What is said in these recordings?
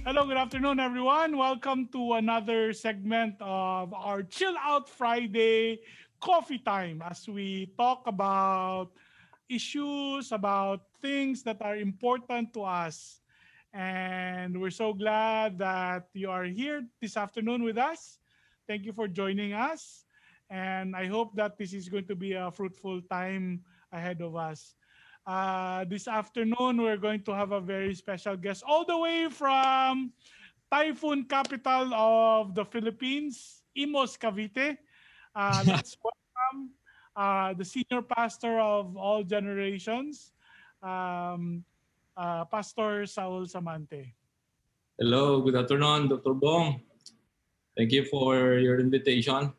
Hello, good afternoon, everyone. Welcome to another segment of our Chill Out Friday coffee time as we talk about issues, about things that are important to us. And we're so glad that you are here this afternoon with us. Thank you for joining us. And I hope that this is going to be a fruitful time ahead of us. Uh, this afternoon, we're going to have a very special guest all the way from typhoon capital of the Philippines, Imus, Cavite. Uh, let's welcome uh, the senior pastor of all generations, um, uh, Pastor Saul Samante. Hello, good afternoon, Dr. Bong. Thank you for your invitation.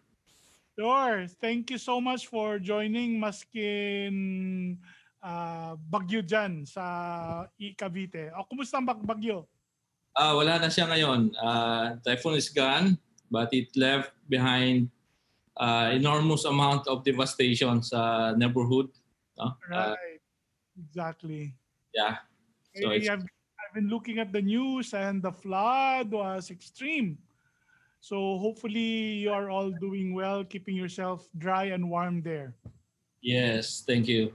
Sure. Thank you so much for joining maskin uh, bagyo dyan sa Cavite. O, kumusta ang bag- bagyo? Ah, wala na siya ngayon. Uh, typhoon is gone, but it left behind uh, enormous amount of devastation sa neighborhood. No? Uh, Right. exactly. yeah. So I, it's, have I've been looking at the news and the flood was extreme. So hopefully you are all doing well, keeping yourself dry and warm there. yes, thank you.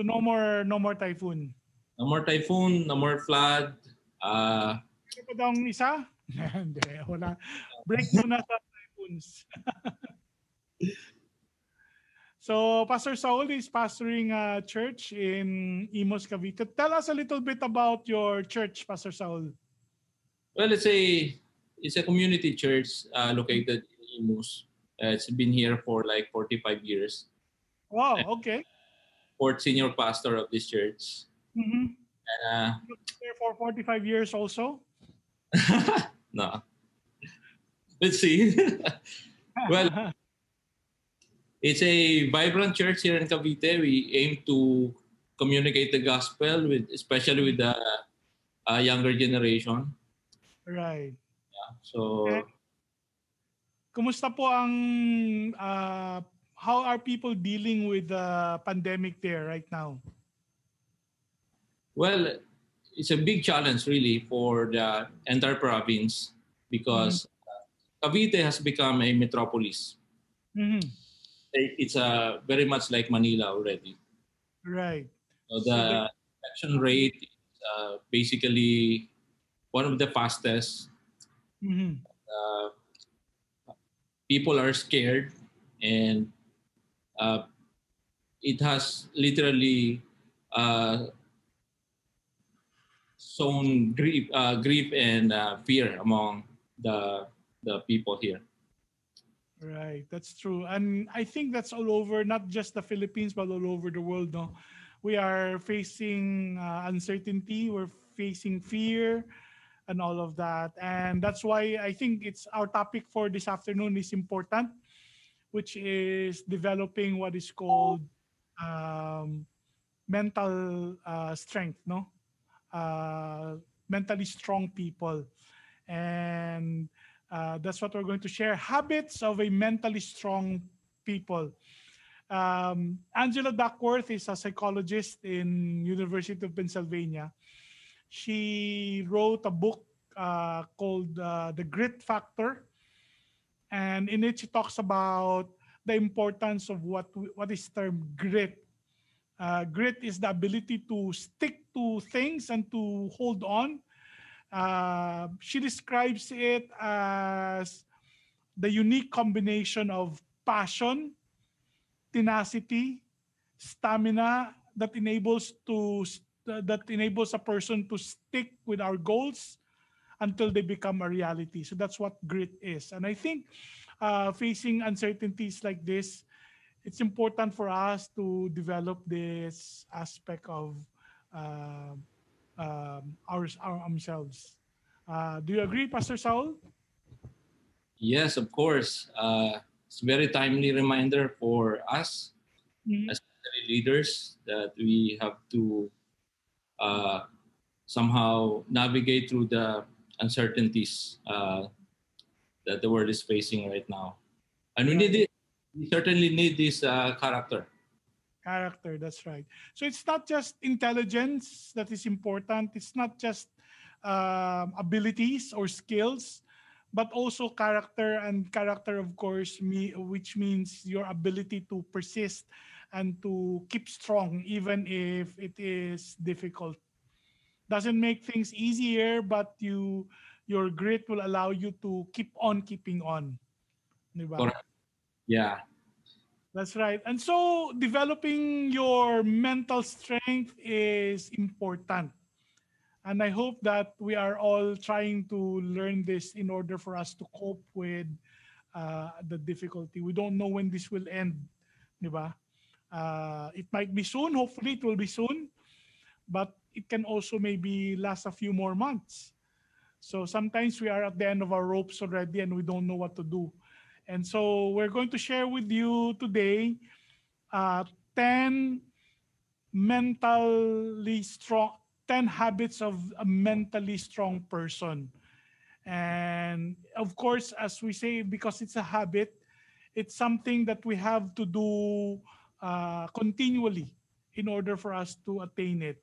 So no more no more typhoon. No more typhoon, no more flood. Uh, Ano pa daw ang isa? Hindi, wala. Break muna sa typhoons. so, Pastor Saul is pastoring a church in Imos, Cavite. Tell us a little bit about your church, Pastor Saul. well, it's a it's a community church uh, located in Imus. Uh, it's been here for like 45 years. Wow, okay. Fourth senior pastor of this church. Mm-hmm. And uh, There for 45 years also? no. Let's see. well, it's a vibrant church here in Cavite. We aim to communicate the gospel with, especially with the uh, younger generation. right. So Okay. Kumusta po ang uh, how are people dealing with the pandemic there right now? Well, it's a big challenge really for the entire province because Cavite has become a metropolis. Mhm. It's uh, very much like Manila already. Right. So the infection rate is uh, basically one of the fastest. Mhm. Uh, people are scared and uh, it has literally uh, sown grief, uh, grief and uh, fear among the the people here. Right, that's true. And I think that's all over, not just the Philippines, but all over the world. No, we are facing uh, uncertainty. We're facing fear, and all of that. And that's why I think it's our topic for this afternoon is important, which is developing what is called um, mental uh, strength. No, uh, mentally strong people, and uh, that's what we're going to share. Habits of a mentally strong people. Um, Angela Duckworth is a psychologist in University of Pennsylvania. She wrote a book uh, called uh, The Grit Factor, and in it she talks about the importance of what what is termed grit. Uh, grit is the ability to stick to things and to hold on uh, she describes it as the unique combination of passion, tenacity, stamina that enables to that enables a person to stick with our goals until they become a reality. So that's what grit is. And I think uh, facing uncertainties like this, it's important for us to develop this aspect of uh, um, our, our ourselves. Uh, do you agree, Pastor Saul? Yes, of course. Uh, it's a very timely reminder for us Mhm. especially leaders that we have to uh, somehow navigate through the uncertainties uh, that the world is facing right now and we need it we certainly need this uh, character Character, that's right. So it's not just intelligence that is important. It's not just um, abilities or skills, but also character and character, of course, me, which means your ability to persist and to keep strong even if it is difficult. Doesn't make things easier, but you your grit will allow you to keep on keeping on. Diba? Yeah. That's right. And so developing your mental strength is important. And I hope that we are all trying to learn this in order for us to cope with uh, the difficulty. We don't know when this will end, di ba? Uh, it might be soon. Hopefully, it will be soon. But it can also maybe last a few more months. So sometimes we are at the end of our ropes already and we don't know what to do. And so we're going to share with you today uh, 10 mentally strong, 10 habits of a mentally strong person. And of course, as we say, because it's a habit, it's something that we have to do uh, continually in order for us to attain it.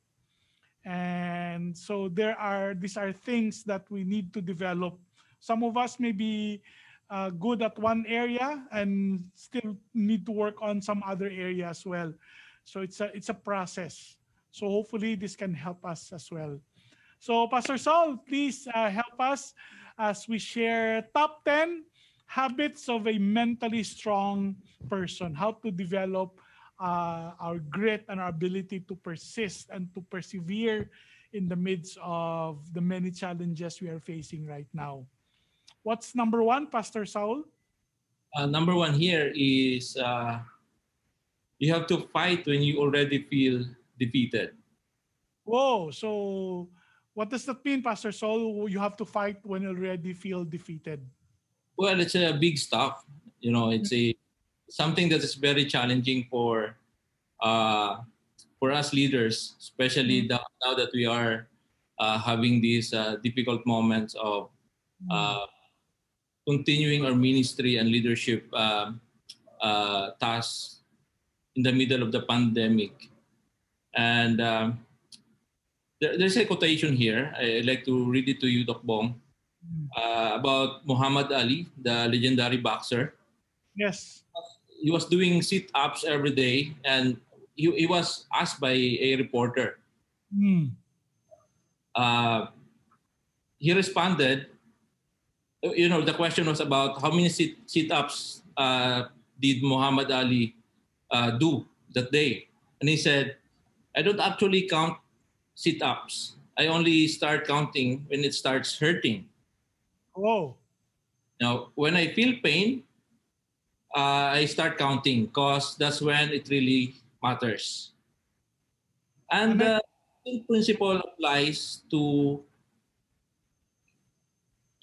And so there are these are things that we need to develop. Some of us may be uh, good at one area and still need to work on some other area as well. So it's a it's a process. So hopefully this can help us as well. So Pastor Saul, please uh, help us as we share top 10 habits of a mentally strong person, how to develop uh, our grit and our ability to persist and to persevere in the midst of the many challenges we are facing right now. What's number one, Pastor Saul? Uh, number one here is uh, you have to fight when you already feel defeated. Whoa, so what does that mean, Pastor Saul? You have to fight when you already feel defeated. Well, it's a big stuff. You know, it's a something that is very challenging for uh, for us leaders, especially Mm. now, that we are uh, having these uh, difficult moments of uh, continuing our ministry and leadership uh, uh, tasks in the middle of the pandemic. And um, there, there's a quotation here. I'd like to read it to you, Doc Bong, Mm. uh, about Muhammad Ali, the legendary boxer Yes. He was doing sit-ups every day and he, he was asked by a reporter Mm. uh, he responded you know the question was about how many sit, sit-ups uh, did muhammad ali uh, do that day and he said i don't actually count sit-ups i only start counting when it starts hurting Oh. Now, when I feel pain, uh, I start counting because that's when it really matters. And And the same principle applies to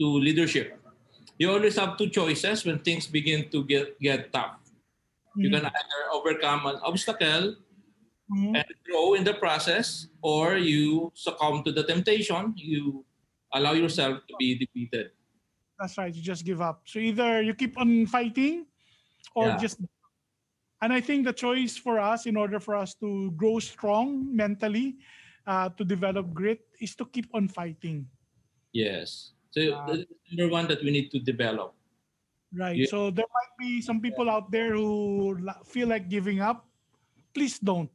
to leadership. You always have two choices when things begin to get, get tough. You Mm. can either overcome an obstacle Mhm. and grow in the process, or you succumb to the temptation. You allow yourself to be defeated. That's right. You just give up. So either you keep on fighting or Yeah. just and I think the choice for us in order for us to grow strong mentally, uh, to develop grit, is to keep on fighting. Yes. So Uh, that's number one that we need to develop. Right. Yeah. So there might be some people out there who feel like giving up. Please don't.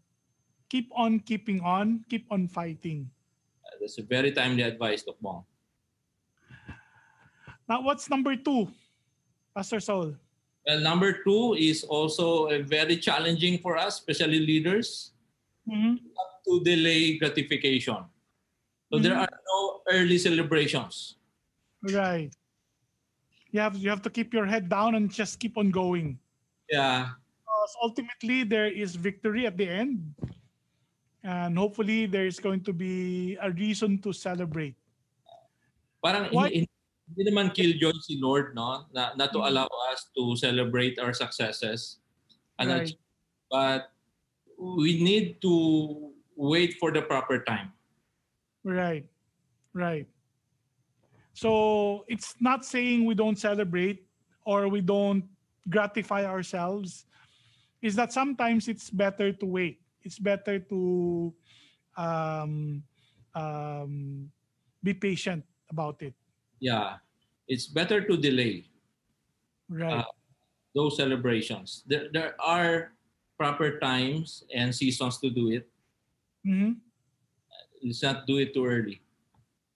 Keep on keeping on. Keep on fighting. Uh, That's a very timely advice, Doc Bong. Now, what's number two, Pastor Saul? Well, number two is also a very challenging for us, especially leaders, Mhm. to delay gratification. So there Mhm. are no early celebrations. Right. You have you have to keep your head down and just keep on going. Yeah, Because ultimately there is victory at the end. And hopefully there is going to be a reason to celebrate. parang Why- hindi, naman killjoy si Lord, no? Na, not to Mm. allow us to celebrate our successes. And Right. But we need to wait for the proper time. Right. Right. So it's not saying we don't celebrate or we don't gratify ourselves. Is that sometimes it's better to wait. It's better to um, um, be patient about it. Yeah, it's better to delay Right. Uh, those celebrations. There, there are proper times and seasons to do it. mm-hmm. Let's not do it too early.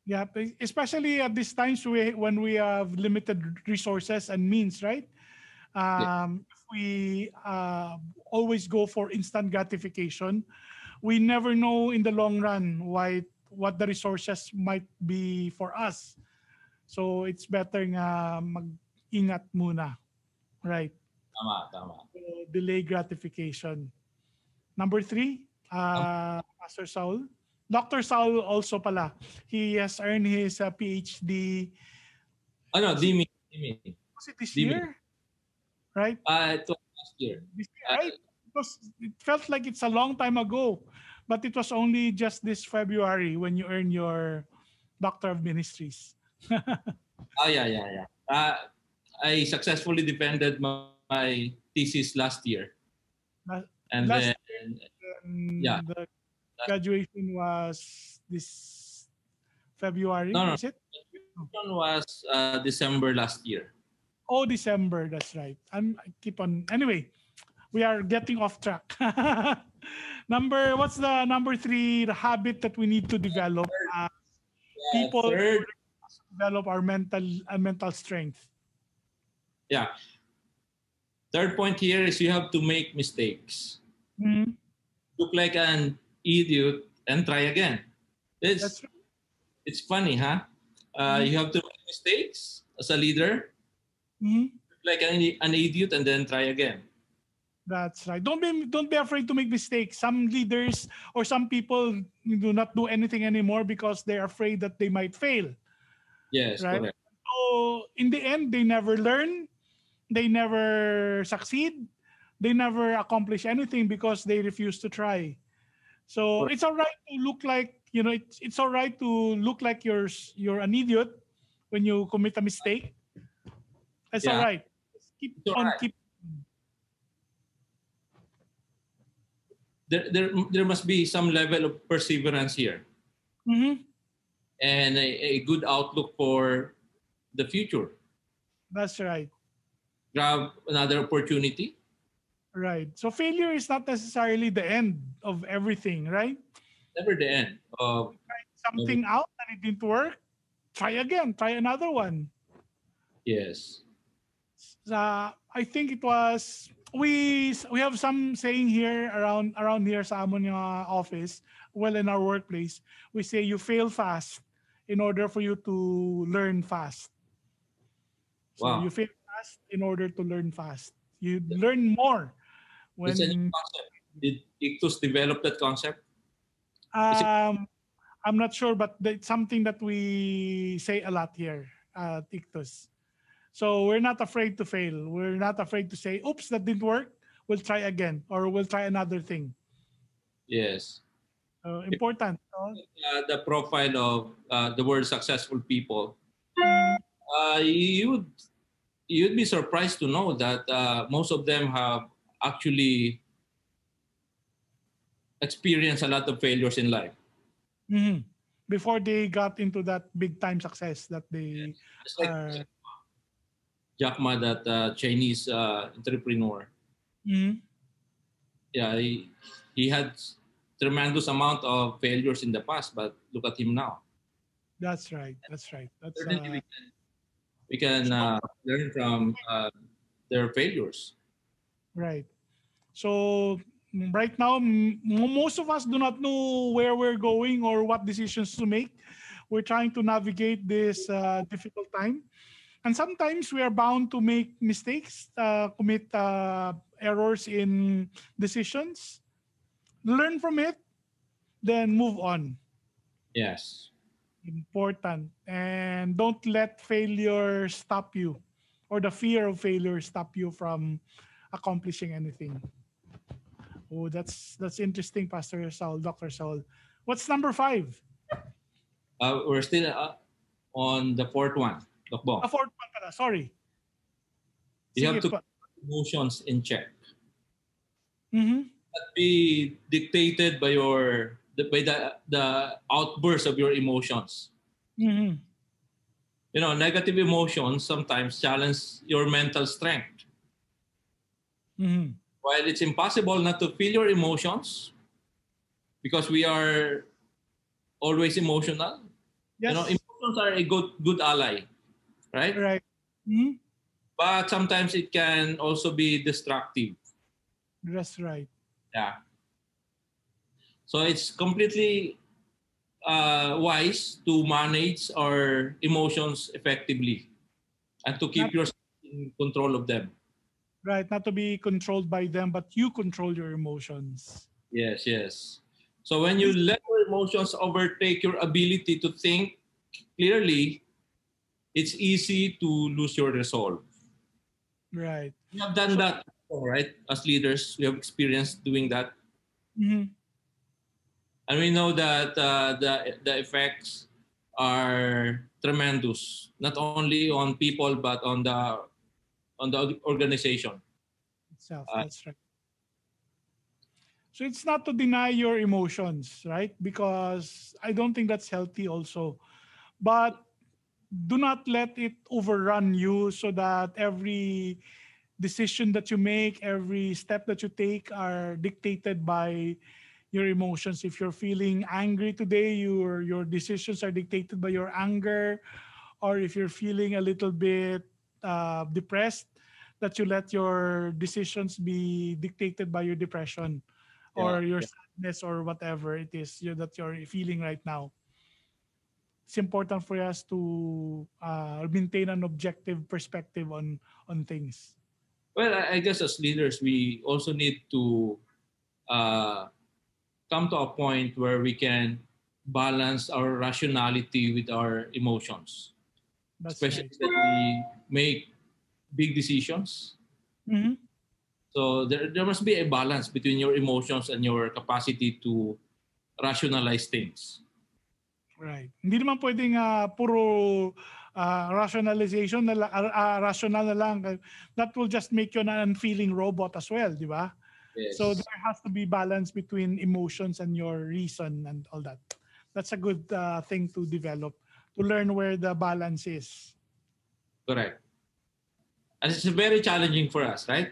Yeah, especially at these times we, when we have limited resources and means, right? Um, If we uh, always go for instant gratification, we never know in the long run why what the resources might be for us. So it's better nga mag-ingat muna. Right. Tama, tama. So, delay gratification. Number three, uh, Pastor Saul. Dr. Saul also pala. He has earned his uh, PhD. Ano, Dimi. Dimi. Was it this Dimi. year? Right? Uh, it was last year. This year, Uh, right? It, was, it felt like it's a long time ago. But it was only just this February when you earned your Doctor of Ministries. Oh, yeah, yeah, yeah. Uh, I successfully defended my, my thesis last year. And last then, Um, Yeah. The graduation was this February, No, no. is it? one was uh, December last year. Oh, December. That's right. I'm I keep on. Anyway, we are getting off track. number. What's the number three? Habit that we need to develop. Uh, People- third, develop our mental uh, mental strength. yeah. Third point here is you have to make mistakes. Mhm. Look like an idiot and try again. It's, it's funny, huh? Uh, You have to make mistakes as a leader, Mhm. look like an, an idiot and then try again. That's right. Don't be don't be afraid to make mistakes. Some leaders or some people do not do anything anymore because they're afraid that they might fail. Yes, Right. correct. So in the end, they never learn, they never succeed, they never accomplish anything because they refuse to try. So Correct. it's all right to look like you know it's it's all right to look like you're you're an idiot when you commit a mistake. That's all Yeah. right. Just keep It's on right. keep. There, there, there must be some level of perseverance here Mhm. And a, a good outlook for the future. That's right. Grab another opportunity. Right. So failure is not necessarily the end of everything, right? Never the end of Something out and it didn't work. Try again. Try another one. yes. uh, I think it was we we have some saying here around around here sa amon yung office, well in our workplace, we say you fail fast in order for you to learn fast. So Wow. you fail fast in order to learn fast. You learn more when It's a new concept. Did Ictus develop that concept? um I'm not sure but it's something that we say a lot here at Ictus. So we're not afraid to fail. We're not afraid to say, oops, that didn't work. We'll try again or we'll try another thing. Yes. So important. no? Uh, the profile of uh, the word successful people, uh, you would you'd be surprised to know that uh, most of them have actually experienced a lot of failures in life. mhm. Before they got into that big time success that they Just like are. Jack Ma, that uh, Chinese uh, entrepreneur. Mhm. Yeah, he, he had tremendous amount of failures in the past, but look at him now. That's right. That's right. That's Certainly, we uh, can, we can uh, learn from uh, their failures. Right. So right now, m- most of us do not know where we're going or what decisions to make. We're trying to navigate this uh, difficult time. And sometimes we are bound to make mistakes, uh, commit uh, errors in decisions, learn from it, then move on. Yes. Important. And don't let failure stop you or the fear of failure stop you from accomplishing anything. Oh, that's that's interesting, Pastor Saul, Dr. Saul. What's number five? Uh, we're still uh, on the fourth one. Doc Bong. A fourth one pala. Sorry. You have to pa. emotions in check. Mhm. Not be dictated by your the, by the the outburst of your emotions. Mhm. You know, negative emotions sometimes challenge your mental strength. Mhm. While it's impossible not to feel your emotions because we are always emotional, Yes. you know, emotions are a good good ally, right? right. Mhm. But sometimes it can also be destructive. That's right. Yeah. So it's completely uh, wise to manage our emotions effectively and to keep Not- yourself in control of them. Right. Not to be controlled by them, but you control your emotions. Yes, yes. So when you let your emotions overtake your ability to think clearly, it's easy to lose your resolve. Right. We have done that, before, right? As leaders, we have experienced doing that. Mhm. and we know that uh, the the effects are tremendous not only on people but on the on the organization Itself. Uh, That's right. So it's not to deny your emotions, right? Because I don't think that's healthy also. But do not let it overrun you so that every decision that you make, every step that you take are dictated by your emotions. If you're feeling angry today, your your decisions are dictated by your anger, or if you're feeling a little bit uh, depressed, that you let your decisions be dictated by your depression or your yeah. sadness or whatever it is you that you're feeling right now. It's important for us to uh, maintain an objective perspective on on things. Well I, guess as leaders we also need to uh, come to a point where we can balance our rationality with our emotions That's especially right. that we make big decisions Mhm. so there, there must be a balance between your emotions and your capacity to rationalize things Right. Hindi naman pwedeng ah, puro ah, rationalization na lang, ah, rational na lang. That will just make you an unfeeling robot as well, di ba? yes. So there has to be balance between emotions and your reason and all that. That's a good uh, thing to develop, to learn where the balance is. Correct. And it's very challenging for us, right?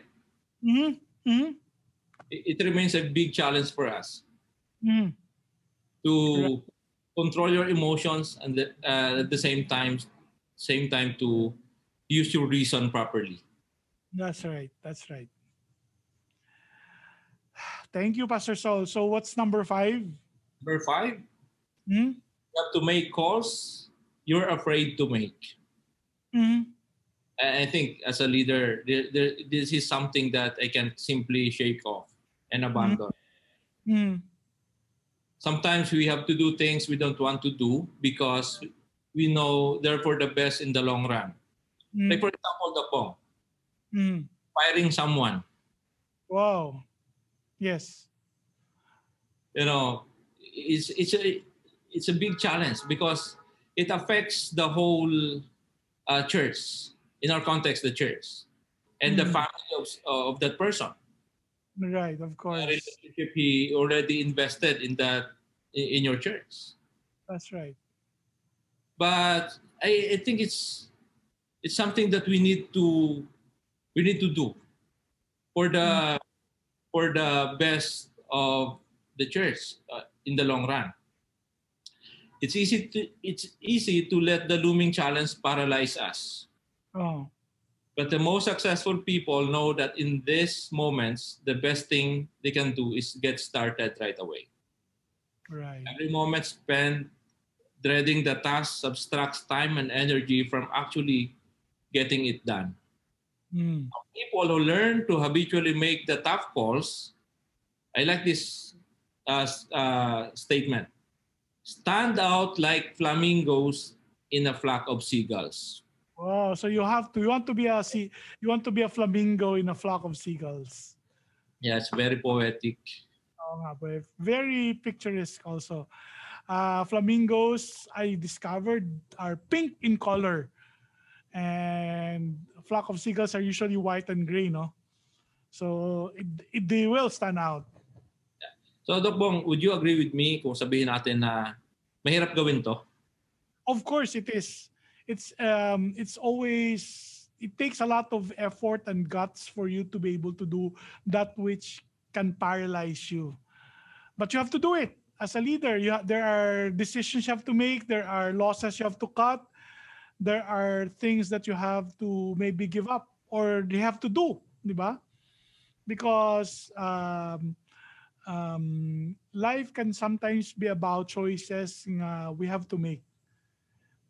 hmm hmm It, it remains a big challenge for us hmm to control your emotions and the, uh, at the same time, same time to use your reason properly. That's right. That's right. Thank you, Pastor Saul. So what's number five? Number five, Hmm? you have to make calls you're afraid to make. hmm I think as a leader, there, there, this is something that I can simply shake off and abandon. hmm Sometimes we have to do things we don't want to do because we know they're for the best in the long run. hmm Like for example, the pong, hmm firing someone. Wow. Yes. You know, it's it's a it's a big challenge because it affects the whole uh, church. In our context, the church and the Mhm. family of, of that person. Right. Of The course. relationship he already invested in that in your church. That's right. But I, I think it's it's something that we need to we need to do for the for the best of the church uh, in the long run. It's easy to it's easy to let the looming challenge paralyze us. Oh. But the most successful people know that in these moments, the best thing they can do is get started right away. Right. Every moment spent dreading the task subtracts time and energy from actually getting it done. Hmm. People who learn to habitually make the tough calls, I like this uh, uh, statement stand out like flamingos in a flock of seagulls. Wow. So you have to you want to be a sea you want to be a flamingo in a flock of seagulls. Yeah, very poetic. Oo nga po, eh. Very picturesque also. Uh, flamingos, I discovered, are pink in color. And flock of seagulls are usually white and gray, no? So it, it, they will stand out. So, Doc Bong, would you agree with me kung sabihin natin na mahirap gawin to? Of course, it is. It's um, it's always it takes a lot of effort and guts for you to be able to do that which can paralyze you. But you have to do it as a leader. You there are decisions you have to make. There are losses you have to cut. There are things that you have to maybe give up or you have to do, di? Because um, um, life can sometimes be about choices nga we have to make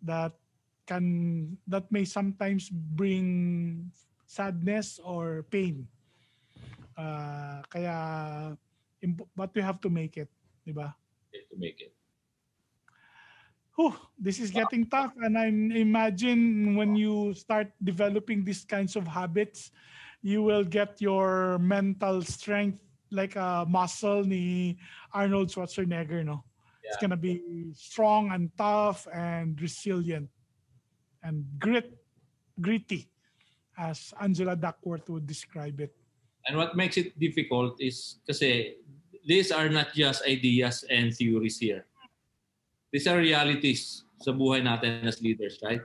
that can that may sometimes bring sadness or pain. Uh, kaya but we have to make it, di? To make it. Whew, this is getting tough and I imagine when you start developing these kinds of habits, you will get your mental strength like a muscle ni Arnold Schwarzenegger, no? It's gonna be strong and tough and resilient and grit, gritty, as Angela Duckworth would describe it. And what makes it difficult is kasi these are not just ideas and theories here. These are realities sa buhay natin as leaders, right?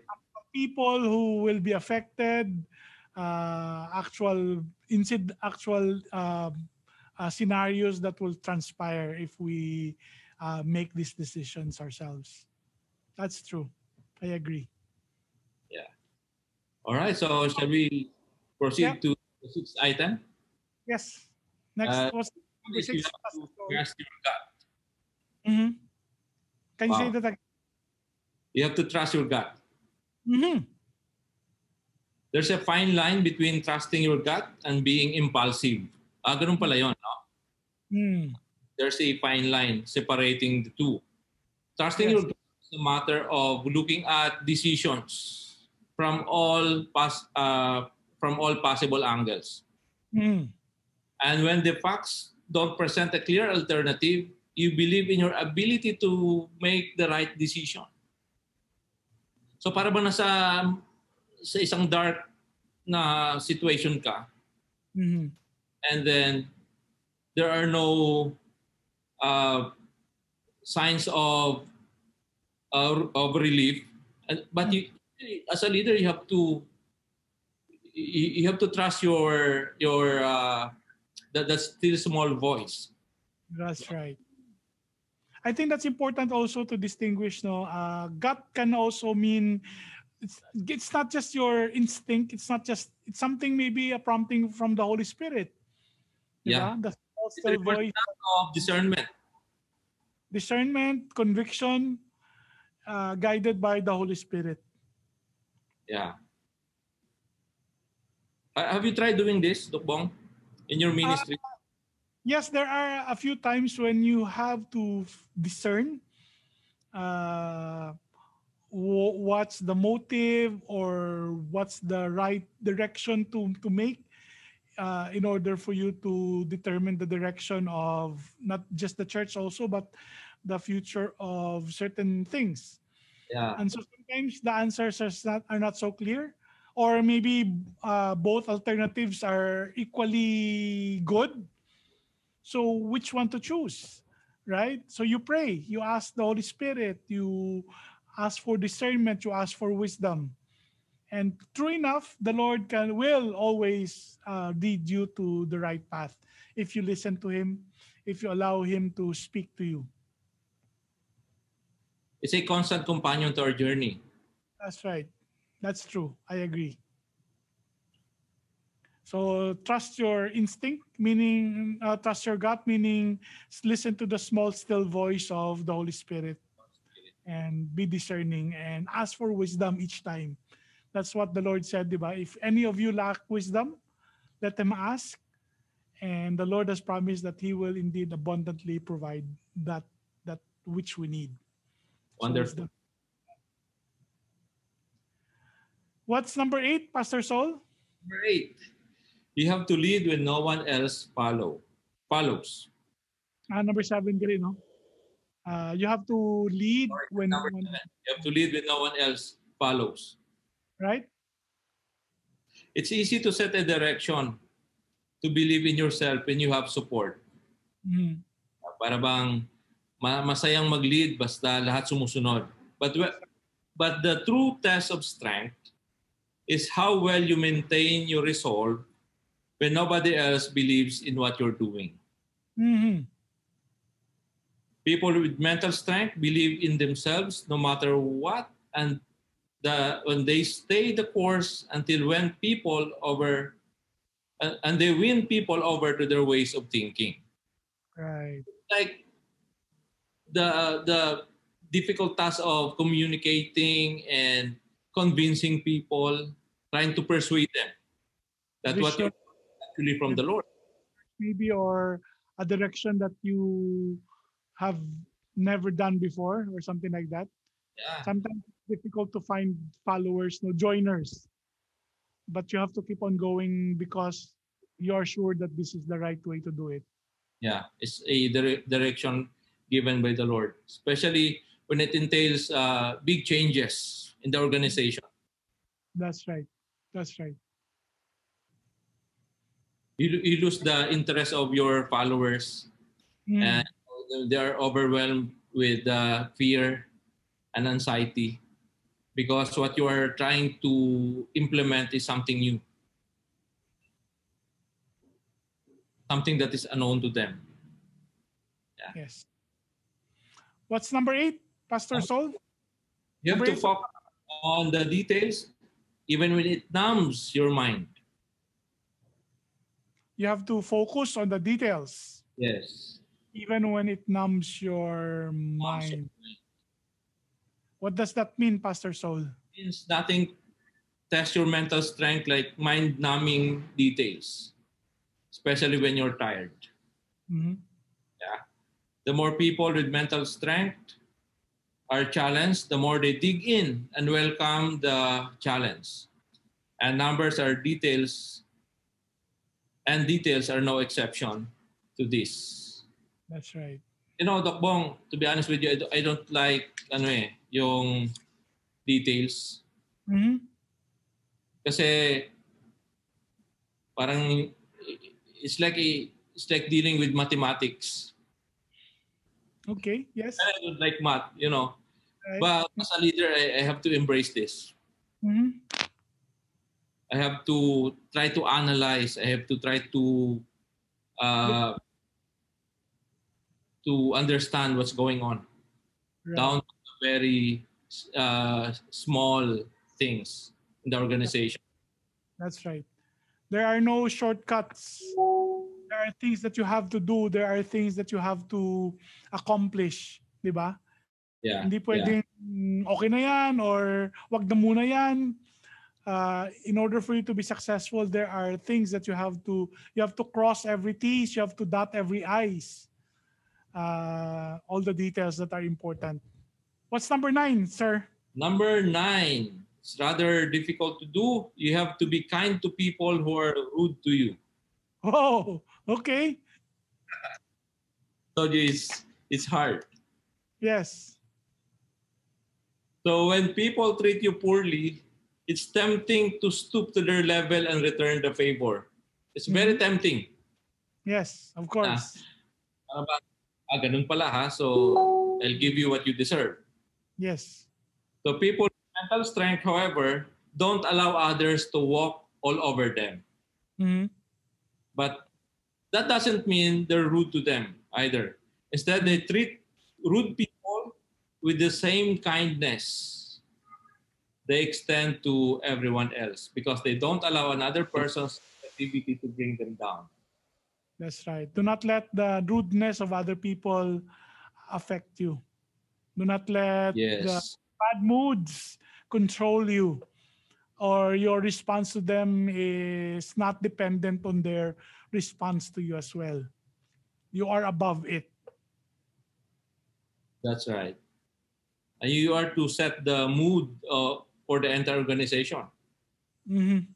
people who will be affected, uh, actual incident, actual um, uh, scenarios that will transpire if we uh, make these decisions ourselves. That's true. I agree. Yeah. All right, so shall we proceed Yeah. to the sixth item? Yes. Next Uh, was number you have to trust your gut. Mhm. Can you say that again? You have to trust your gut. Mhm. There's a fine line between trusting your gut and being impulsive. Ah, ganun pala yun, no? Mm. There's a fine line separating the two. Trusting Yes. your gut is a matter of looking at decisions from all pos- uh, from all possible angles. Mm. And when the facts don't present a clear alternative, you believe in your ability to make the right decision. So para ba nasa sa isang dark na situation ka Mhm. and then there are no uh, signs of uh, of relief but you as a leader you have to you, you have to trust your your uh, that, that still small voice That's right. I think that's important also to distinguish. No, uh, gut can also mean it's it's not just your instinct. It's not just it's something maybe a prompting from the Holy Spirit. Yeah. The still voice, of discernment discernment, conviction, uh, guided by the Holy Spirit. yeah Uh, have you tried doing this Doc Bong in your ministry? Yes, there are a few times when you have to discern uh, wh- what's the motive or what's the right direction to, to make uh, in order for you to determine the direction of not just the church also, but the future of certain things. yeah. And so sometimes the answers are not, are not so clear, or maybe uh, both alternatives are equally good. So which one to choose, right? So you pray, you ask the Holy Spirit, you ask for discernment, you ask for wisdom. And true enough, the Lord can will always uh, lead you to the right path if you listen to Him, if you allow Him to speak to you. it's a constant companion to our journey That's right. That's true. I agree. So trust your instinct, meaning uh, trust your gut, meaning listen to the small, still voice of the Holy Spirit and be discerning and ask for wisdom each time. That's what the Lord said, diba? If any of you lack wisdom, let them ask. And the Lord has promised that He will indeed abundantly provide that that which we need. Wonderful wisdom. What's number eight, Pastor Saul? number eight you have to lead when no one else follow follows Ah, number seven, din, no? Uh, you have to lead Sorry, when, number when seven. you have to lead when no one else follows right? it's easy to set a direction to believe in yourself when you have support Mhm. para bang ma- masayang mag-lead basta lahat sumusunod but but the true test of strength is how well you maintain your resolve when nobody else believes in what you're doing. hmm People with mental strength believe in themselves no matter what, and the when they stay the course until when people over and, and they win people over to their ways of thinking. Right. Like the the difficult task of communicating and convincing people, trying to persuade them that what you're actually from the Lord. Maybe or a direction that you have never done before or something like that. Yeah. Sometimes it's difficult to find followers, no joiners. But you have to keep on going because you're sure that this is the right way to do it. Yeah, it's a dire- direction given by the Lord, especially when it entails uh, big changes in the organization. That's right. That's right. You, you lose the interest of your followers, Mm. and they are overwhelmed with uh, fear and anxiety because what you are trying to implement is something new, something that is unknown to them. Yes. What's number eight, Pastor Saul? You have Number to focus on the details, even when it numbs your mind. You have to focus on the details, Yes. even when it numbs your mind. What does that mean, Pastor Saul? means nothing test your mental strength like mind numbing details, especially when you're tired. Mhm. The more people with mental strength are challenged, the more they dig in and welcome the challenge. And numbers are details, and details are no exception to this. That's right. You know, Doc Bong, to be honest with you, I don't, I don't like ano eh, yung details. Mhm. Kasi parang it's like a, it's like dealing with mathematics. Okay. Yes. I don't like math, you know. Right. But as a leader, I, I have to embrace this. Mhm. I have to try to analyze. I have to try to uh, to understand what's going on Right. down to the very uh, small things in the organization. That's right. There are no shortcuts. Are things that you have to do. There are things that you have to accomplish. Di ba? Yeah. Hindi yeah. pwedeng "Mm, okay na yan or wag na muna yan. Uh, in order for you to be successful, there are things that you have to you have to cross every T's, you have to dot every I's. Uh, all the details that are important. What's number nine, sir? Number nine, it's rather difficult to do. You have to be kind to people who are rude to you. Oh, okay. So it's it's hard. Yes. So when people treat you poorly, it's tempting to stoop to their level and return the favor. It's very tempting. Yes, of course. Ano ba? Ah, ganun pala ha. So I'll give you what you deserve. Yes. So people with mental strength, however, don't allow others to walk all over them. Mhm. But that doesn't mean they're rude to them either. Instead, they treat rude people with the same kindness they extend to everyone else because they don't allow another person's activity to bring them down. That's right. Do not let the rudeness of other people affect you. Do not let the bad moods control you or your response to them is not dependent on their response to you as well. You are above it. That's right. And you are to set the mood uh, for the entire organization. Mhm.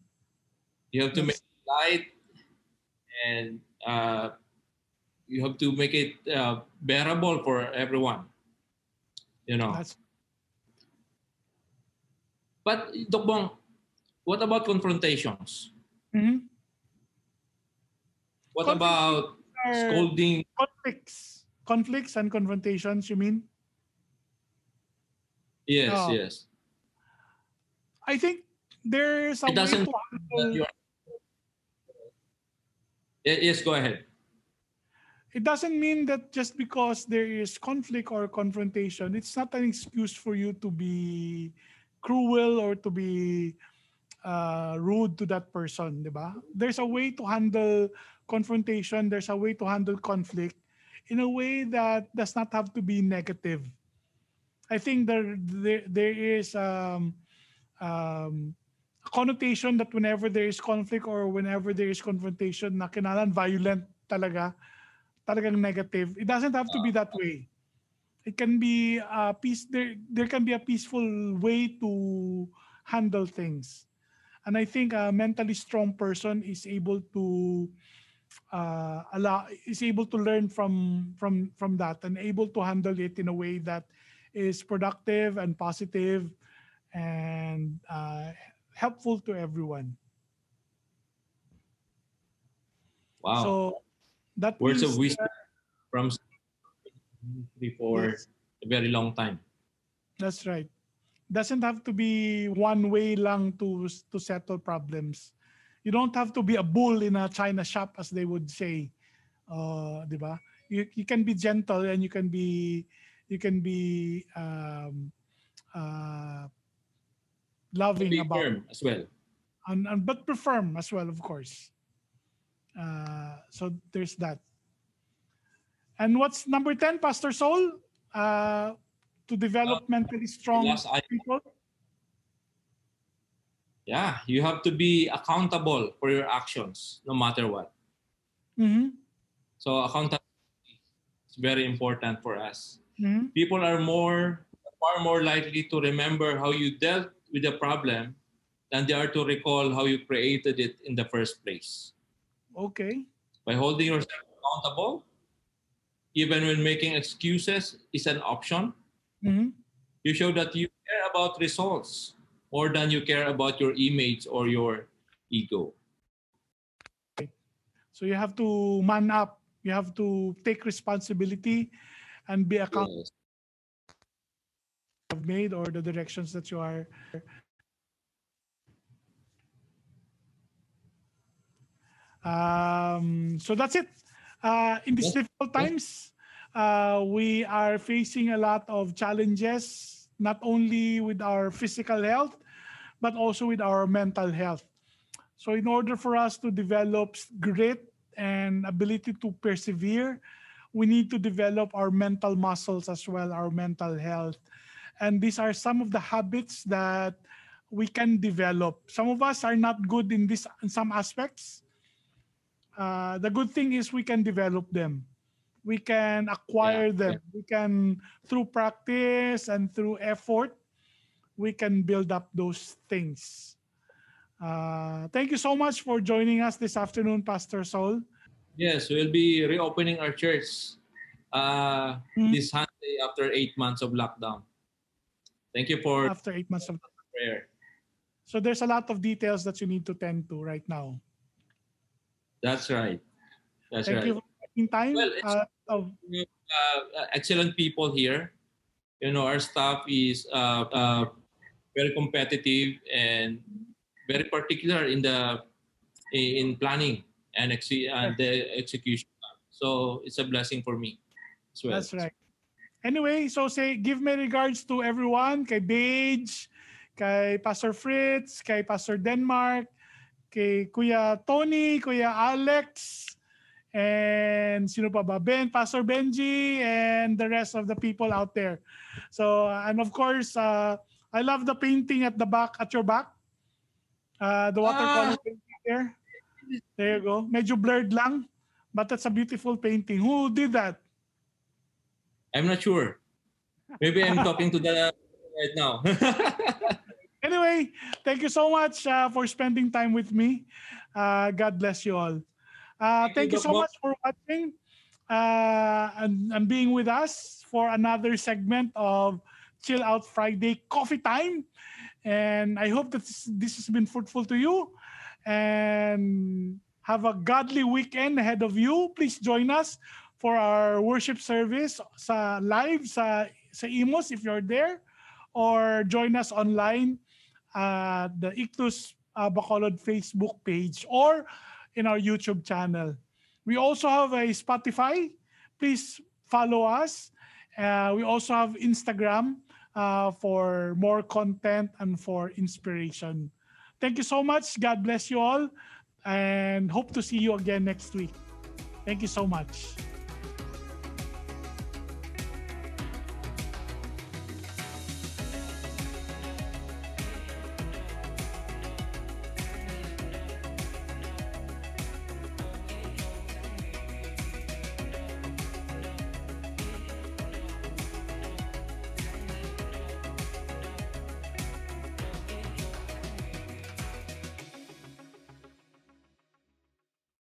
You have to make it light and uh, you have to make it uh, bearable for everyone. You know. That's But Doc Bong, what about confrontations? Mhm. What Conflict- about scolding? conflicts, conflicts and confrontations. You mean? Yes, Oh. yes. I think there's a It way doesn't to handle, Yes, go ahead. it doesn't mean that just because there is conflict or confrontation, it's not an excuse for you to be cruel or to be uh, rude to that person, di ba? There's a way to handle confrontation, there's a way to handle conflict in a way that does not have to be negative. I think there there, there is um, um, a connotation that whenever there is conflict or whenever there is confrontation na kinalan violent talaga, talagang negative. It doesn't have to be that way. It can be a peace there there can be a peaceful way to handle things. And I think a mentally strong person is able to uh, allow is able to learn from from from that and able to handle it in a way that is productive and positive and uh, helpful to everyone. Wow. So that Words of wisdom that- from before Yes. a very long time. That's right. Doesn't have to be one way lang to to settle problems. You don't have to be a bull in a china shop as they would say. Uh, 'di ba? You you can be gentle and you can be you can be um, uh, loving Be about firm as well. and, and but be firm as well, of course. Uh, so there's that. And what's number 10, Pastor Saul? Uh, to develop mentally strong people? Yeah, you have to be accountable for your actions no matter what. Mhm, So accountability is very important for us. mhm. People are more far more likely to remember how you dealt with the problem than they are to recall how you created it in the first place. Okay. By holding yourself accountable, even when making excuses is an option, Mhm. you show that you care about results more than you care about your image or your ego. So you have to man up. You have to take responsibility and be accountable Yes. have made or the directions that you are. Um, so that's it. Uh, in these difficult times, uh, we are facing a lot of challenges, not only with our physical health, but also with our mental health. So, in order for us to develop grit and ability to persevere, we need to develop our mental muscles as well, our mental health. And these are some of the habits that we can develop. Some of us are not good in this in some aspects. Uh, the good thing is we can develop them. We can acquire Yeah, them. We can through practice and through effort, we can build up those things. Uh, thank you so much for joining us this afternoon, Pastor Saul. Yes, we'll be reopening our church uh, Mhm. this Sunday after eight months of lockdown. Thank you for After eight months of prayer. so there's a lot of details that you need to tend to right now. That's right. That's Thank right. you taking time. Well, it's- uh, of, uh, excellent people here. You know, our staff is uh, uh, very competitive and very particular in the in planning and, exe- and the execution. So it's a blessing for me as well. That's right. Anyway, so say give my regards to everyone, kay Bage, kay Pastor Fritz, kay Pastor Denmark, kay Kuya Tony, Kuya Alex, and sino pa ba? Ben, Pastor Benji, and the rest of the people out there. So, and of course, uh, I love the painting at the back, at your back. Uh, the watercolor Ah. painting there. There you go. Medyo blurred lang, but that's a beautiful painting. Who did that? I'm not sure. Maybe I'm talking to the right now. Anyway, thank you so much uh, for spending time with me. Uh, God bless you all. Uh, thank you so much for watching uh, and, and being with us for another segment of Chill Out Friday Coffee Time. And I hope that this, this has been fruitful to you. And have a godly weekend ahead of you. Please join us for our worship service sa live sa, sa Imus if you're there or join us online at the Ictus uh, Bacolod Facebook page or in our YouTube channel. We also have a Spotify. Please follow us. Uh, we also have Instagram uh, for more content and for inspiration. Thank you so much. God bless you all and hope to see you again next week. Thank you so much.